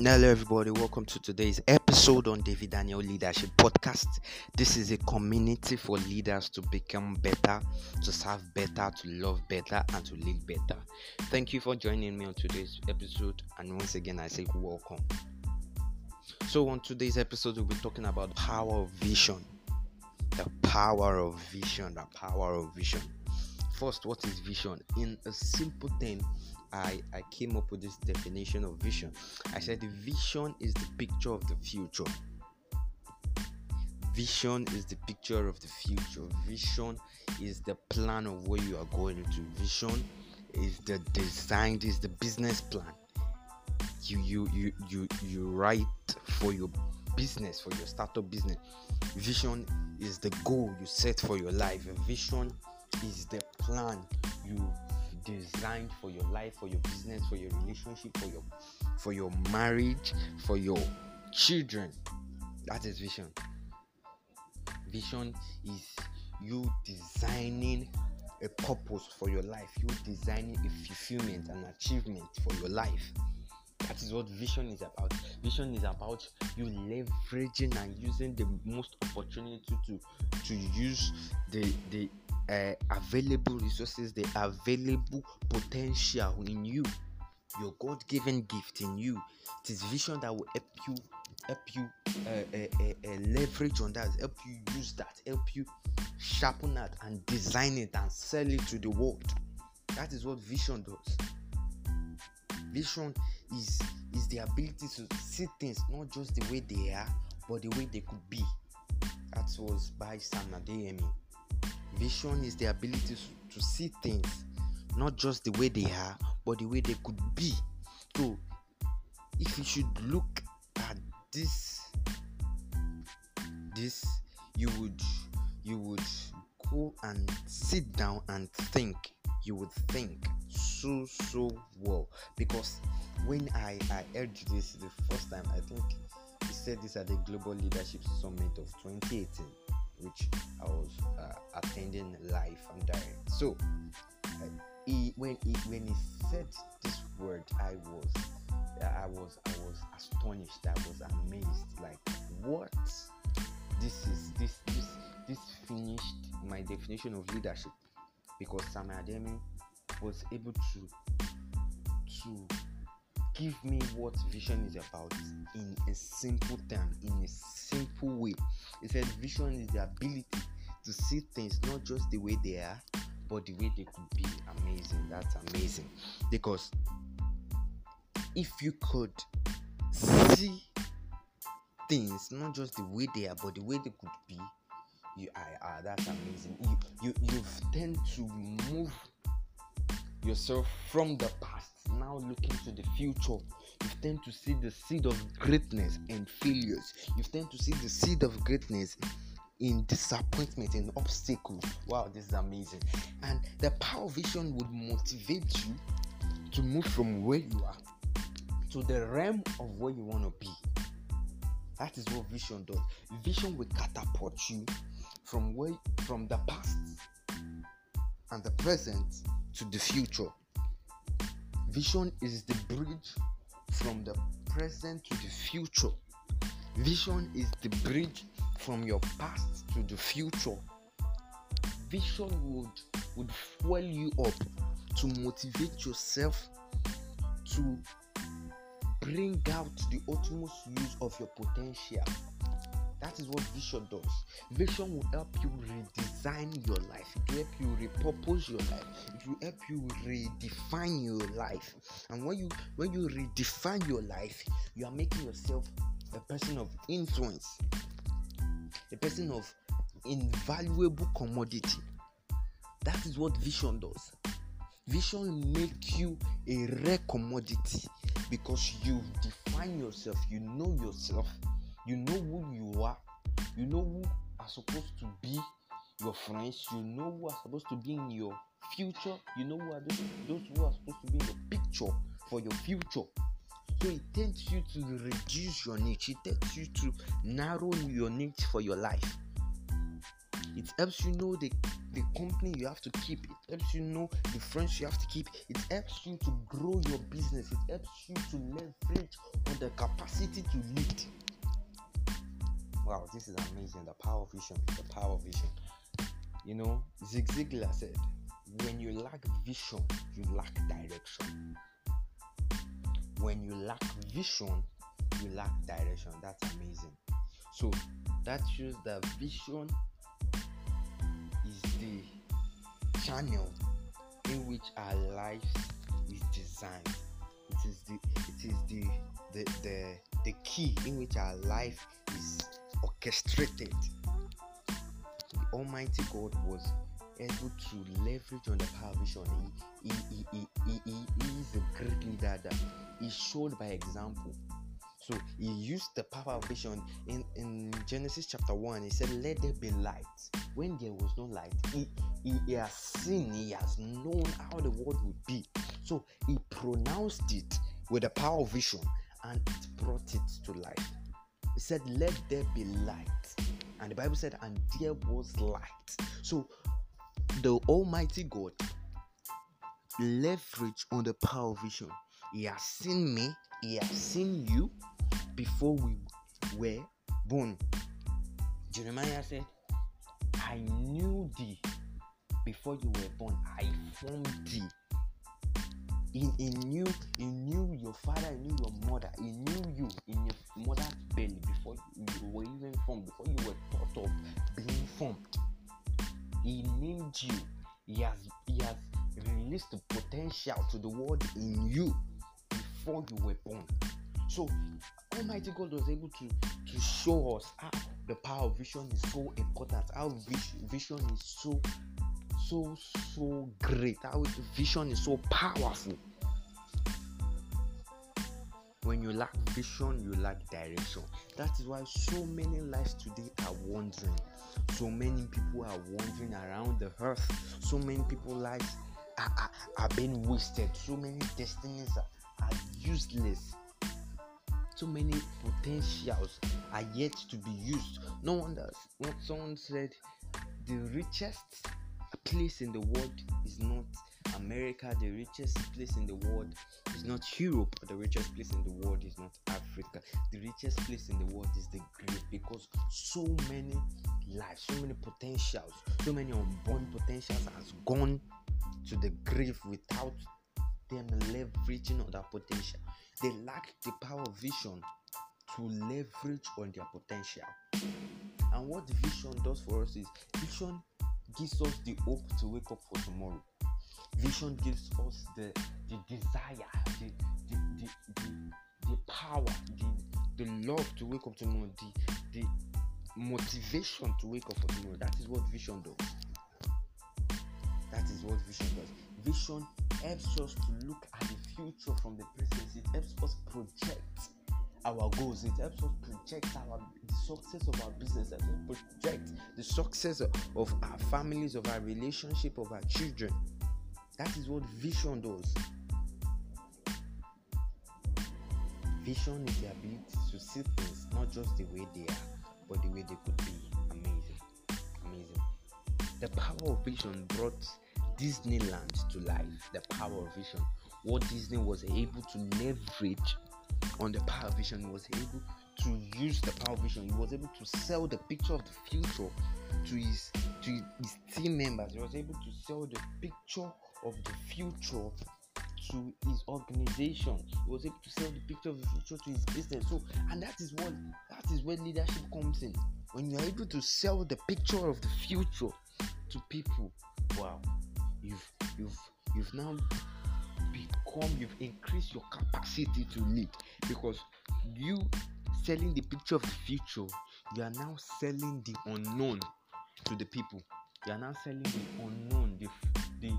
Hello, everybody. Welcome to today's episode on David Daniel Leadership Podcast. This is a community for leaders to become better, to serve better, to love better, and to live better. Thank you for joining me on today's episode. And once again, I say welcome. So, on today's episode, we'll be talking about power of vision. The power of vision. The power of vision. First, what is vision? In a simple thing, I, I came up with this definition of vision. I said the vision is the picture of the future. Vision is the picture of the future. Vision is the plan of where you are going to. Vision is the design, is the business plan. You you you you you write for your business, for your startup business. Vision is the goal you set for your life. Vision is the plan you designed for your life, for your business, for your relationship, for your for your marriage, for your children. That is vision. Vision is you designing a purpose for your life, you designing a fulfillment, and achievement for your life. That is what vision is about. Vision is about you leveraging and using the most opportunity to to use the the uh, available resources, the available potential in you, your God given gift in you. It is vision that will help you help you uh, uh, leverage on that, help you use that, help you sharpen that and design it and sell it to the world. That is what vision does. Vision is is the ability to see things not just the way they are, but the way they could be. That was by Sam Adeyemi. Vision is the ability to, see things not just the way they are, but the way they could be. So, if you should look at this, this you would you would go and sit down and think. You would think so so well because when I I heard this the first time, I think he said this at the Global Leadership Summit of 2018 which I was uh, attending live and direct. So, uh, he, when he when he said this word, I was I was I was astonished. I was amazed. Like what? This is this this this finished my definition of leadership because Sam Adeyemi was able to to give me what vision is about in a simple term, in a simple way. He said vision is the ability to see things not just the way they are, but the way they could be. Amazing. That's amazing. Because if you could see things not just the way they are, but the way they could be, you are, ah, that's amazing. You you you tend to move yourself from the past now looking to the future you tend to see the seed of greatness and failures. You tend to see the seed of greatness in disappointment and obstacles wow this is amazing. And the power vision would motivate you to move from where you are to the realm of where you want to be. That is what vision does. Vision will catapult you from where from the past and the present to the future. Vision is the bridge from the present to the future. Vision is the bridge from your past to the future. Vision would would fuel you up to motivate yourself to bring out the utmost use of your potential that is what vision does. Vision will help you redesign your life. Will help you repurpose your life. It will help you redefine your life. And when you when you redefine your life, you are making yourself a person of influence, a person of invaluable commodity. That is what vision does. Vision make you a rare commodity because you define yourself, you know yourself, you know who you are you know who are supposed to be your friends you know who are supposed to be in your future you know who are those, those who are supposed to be in your picture for your future so it tends you to reduce your niche it tends you to narrow your niche for your life it helps you know the the company you have to keep. It helps you know the friends you have to keep. It helps you to grow your business. It helps you to leverage on the capacity to lead. Wow, this is amazing. The power of vision. The power of vision. You know, Zig Ziglar said, when you lack vision, you lack direction. When you lack vision, you lack direction. That's amazing. So that shows that vision is the channel in which our life is designed. It is the it is the the the, the key in which our life is orchestrated. Almighty God was able to leverage on the power of vision. He, he, he, he, he, he is a great leader that he showed by example. So he used the power of vision in, in Genesis chapter 1. He said, Let there be light. When there was no light, he, he, he has seen, he has known how the world would be. So he pronounced it with the power of vision and it brought it to life. He said, Let there be light. And the Bible said, And there was light. So the Almighty God leverage on the power of vision. He has seen me, He has seen you before we were born. Jeremiah said, I knew thee before you were born, I formed thee. He, he knew he knew your father, he knew your mother, he knew you in your mother's belly before you, you were even formed, before you were thought of being formed. He named you. He has he has released the potential to the world in you before you were born. So Almighty God was able to to show us how the power of vision is so important, how vision is so so so great, how vision is so powerful. When you lack vision, you lack direction. That is why so many lives today are wandering. So many people are wandering around the earth. So many people lives are, are, are being wasted. So many destinies are, are useless. So many potentials are yet to be used. No wonder what someone said the richest place in the world is not America, the richest place in the world is not Europe, the richest place in the world is not Africa. The richest place in the world is the grave because so many lives, so many potentials, so many unborn potentials has gone to the grave without them leveraging on that potential. They lack the power of vision to leverage on their potential. And what vision does for us is vision gives us the hope to wake up for tomorrow. Vision gives us the, the desire, the, the, the, the, the power, the, the love to wake up tomorrow, the, the motivation to wake up for tomorrow. That is what vision does. That is what vision does. Vision helps us to look at the future from the present. It helps us project our goals. It helps us project our the success of our business. It helps project the success of our families, of our relationship, of our children. That is what vision does. Vision is the ability to see things not just the way they are, but the way they could be. Amazing. Amazing. The power of vision brought Disneyland to life. The power of vision. What Disney was able to leverage on the power vision was able to use the power vision. He was able to sell the picture of the future to his to his team members. He was able to sell the picture of the future to his organization. He was able to sell the picture of the future to his business. So, and that is what that is where leadership comes in. When you are able to sell the picture of the future to people, wow, you've you've you've now become you've increased your capacity to lead because you selling the picture of the future, you are now selling the unknown to the people. You are now selling the unknown, the the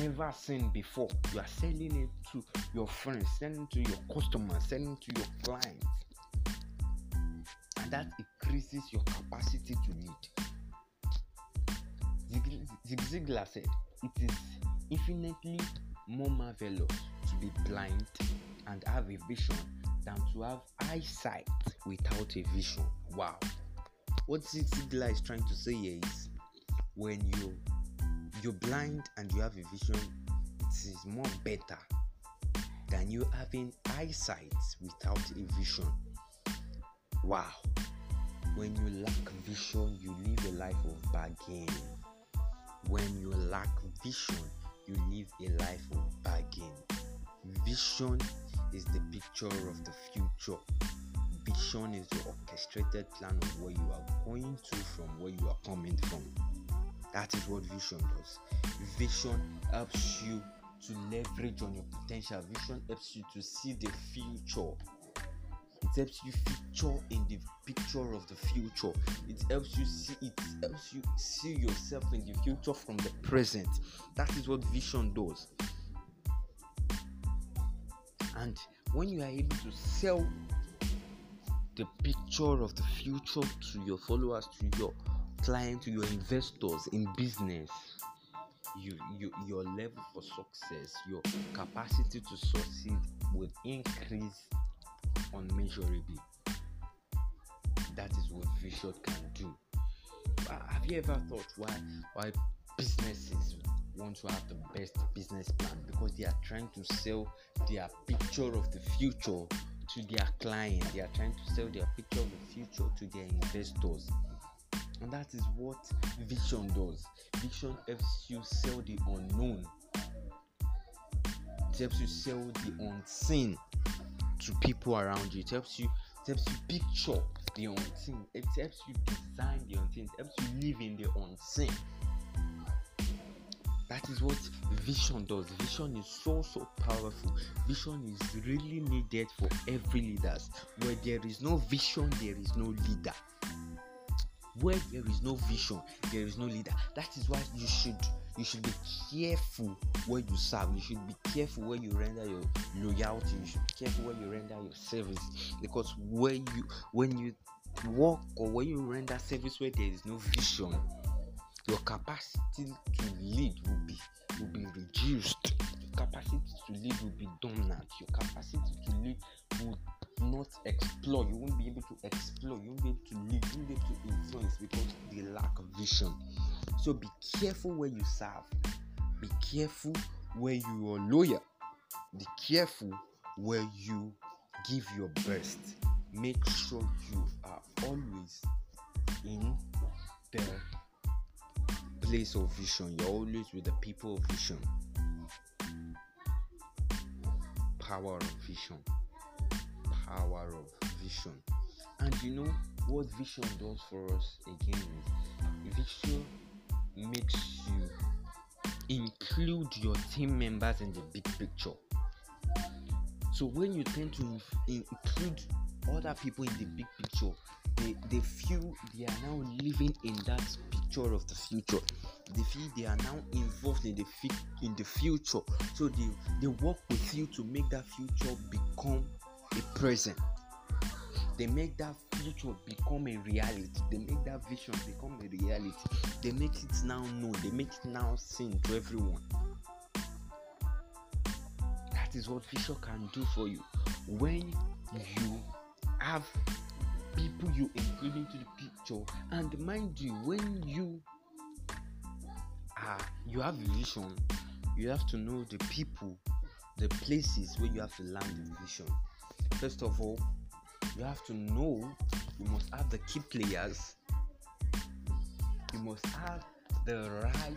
never seen before. You are selling it to your friends, selling to your customers, selling to your clients. And that increases your capacity to lead. Zig Ziglar said, It is infinitely more marvelous to be blind and have a vision than to have eyesight without a vision. Wow. What Ziglar is trying to say here is when you you're blind and you have a vision it is more better than you having eyesight without a vision wow when you lack vision you live a life of bargain when you lack vision you live a life of bargain. Vision is the picture of the future. Vision is the orchestrated plan of where you are going to from where you are coming from. That is what vision does. Vision helps you to leverage on your potential. Vision helps you to see the future it helps you feature in the picture of the future. It helps you see it helps you see yourself in the future from the present. That is what vision does. And when you are able to sell the picture of the future to your followers to your clients to your investors in business you, you your level for success your capacity to succeed will increase unmeasurably that is what vision can do. Uh, have you ever thought why why businesses want to have the best business plan? Because they are trying to sell their picture of the future to their client. They are trying to sell their picture of the future to their investors. And that is what vision does. Vision helps you sell the unknown. It helps you sell the unseen to people around you. It helps you it helps you picture the unseen. It helps you design the unseen. It helps you live in the unseen. That is what vision does. Vision is so so powerful. Vision is really needed for every leaders. Where there is no vision there is no leader. Where there is no vision there is no leader. That is why you should you should be careful where you serve. You should be careful where you render your loyalty. You should be careful where you render your service. Because when you when you work or when you render service where there is no vision your capacity to lead will be will be reduced. Your capacity to lead will be dominant. Your capacity to lead will not explore. You won't be able to explore. You won't be able to lead. You won't be able to influence because they lack of vision so be careful where you serve. Be careful where you are loyal. Be careful where you give your best. Make sure you are always in the place of vision. You're always with the people of vision. Power of vision. Power of vision. And you know what vision does for us again vision makes you include your team members in the big picture. So when you tend to include other people in the big picture they, they feel they are now living in that picture of the future. They feel they are now involved in the fi- in the future. So they they work with you to make that future become a present they make that future become a reality. They make that vision become a reality. They make it now known. They make it now seen to everyone. That is what vision can do for you. When you have people you include into the picture and mind you when you are you have vision you have to know the people the places where you have to land the vision. First of all you have to know you must have the key players. You must have the right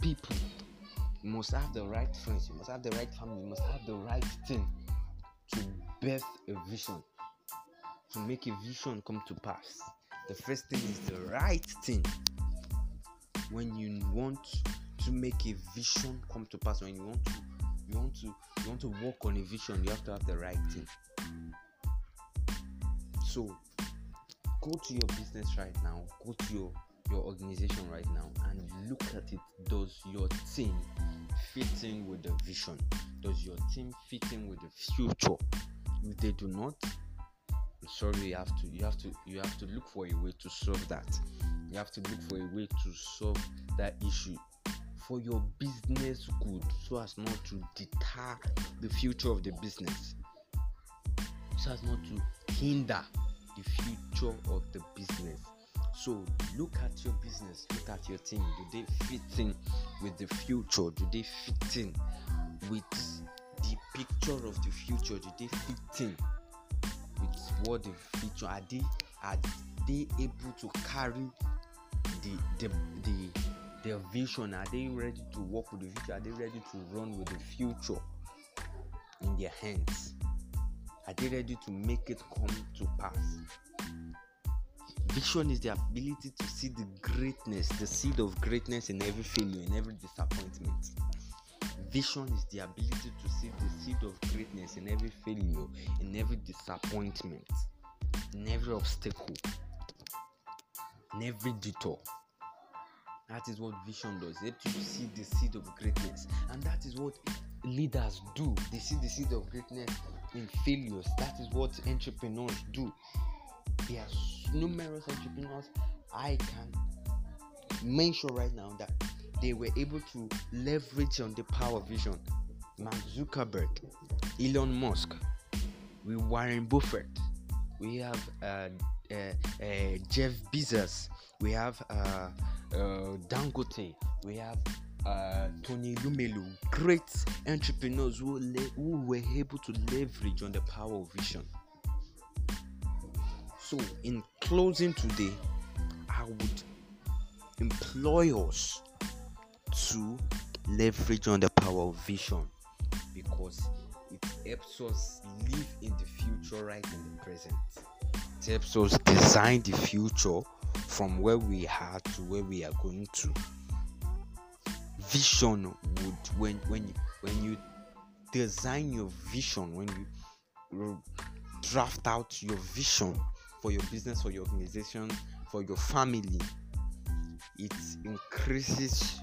people. You must have the right friends. You must have the right family. You must have the right thing to birth a vision to make a vision come to pass. The first thing is the right thing. When you want to make a vision come to pass when you want to you want to you want to work on a vision you have to have the right thing so go to your business right now go to your your organization right now and look at it. Does your team fit in with the vision? Does your team fit in with the future? If they do not sorry you have to you have to you have to look for a way to solve that. You have to look for a way to solve that issue. For your business good so as not to deter the future of the business. So as not to hinder the future of the business So look at your business, look at your team. Do they fit in with the future? Do they fit in with the picture of the future? Do they fit in with what the future are they are they able to carry the the the their vision? Are they ready to work with the future? Are they ready to run with the future in their hands? Are they ready to make it come to pass? Vision is the ability to see the greatness, the seed of greatness in every failure, in every disappointment. Vision is the ability to see the seed of greatness in every failure, in every disappointment, in every obstacle, in every detour. That is what vision does. It helps you to see the seed of greatness, and that is what leaders do. They see the seed of greatness in failures. That is what entrepreneurs do. There are numerous entrepreneurs I can mention right now that they were able to leverage on the power vision. Mark Zuckerberg, Elon Musk, we Warren Buffett, we have uh, uh, uh, Jeff Bezos, we have uh, uh, Dangote, we have uh, Tony Elumelu, great entrepreneurs who, le- who were able to leverage on the power of vision. So, in closing today, I would employ us to leverage on the power of vision because it helps us live in the future right in the present. It helps us design the future from where we are to where we are going to. Vision would when when you when you design your vision, when you draft out your vision for your business, for your organization, for your family, it increases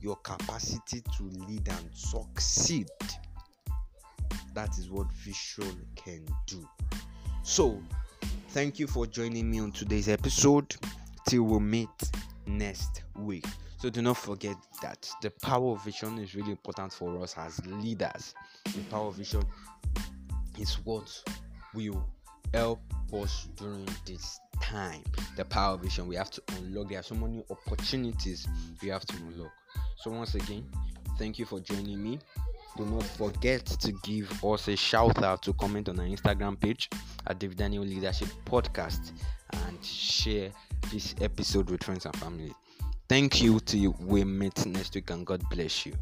your capacity to lead and succeed. That is what vision can do. So, thank you for joining me on today's episode. Till we meet next week. So, do not forget that the power of vision is really important for us as leaders. The power of vision is what will help us during this time. The power of vision we have to unlock. There are so many opportunities we have to unlock. So, once again, thank you for joining me. Do not forget to give us a shout out to comment on our Instagram page at David Daniel Leadership Podcast and share this episode with friends and family. Thank you till we meet next week and God bless you.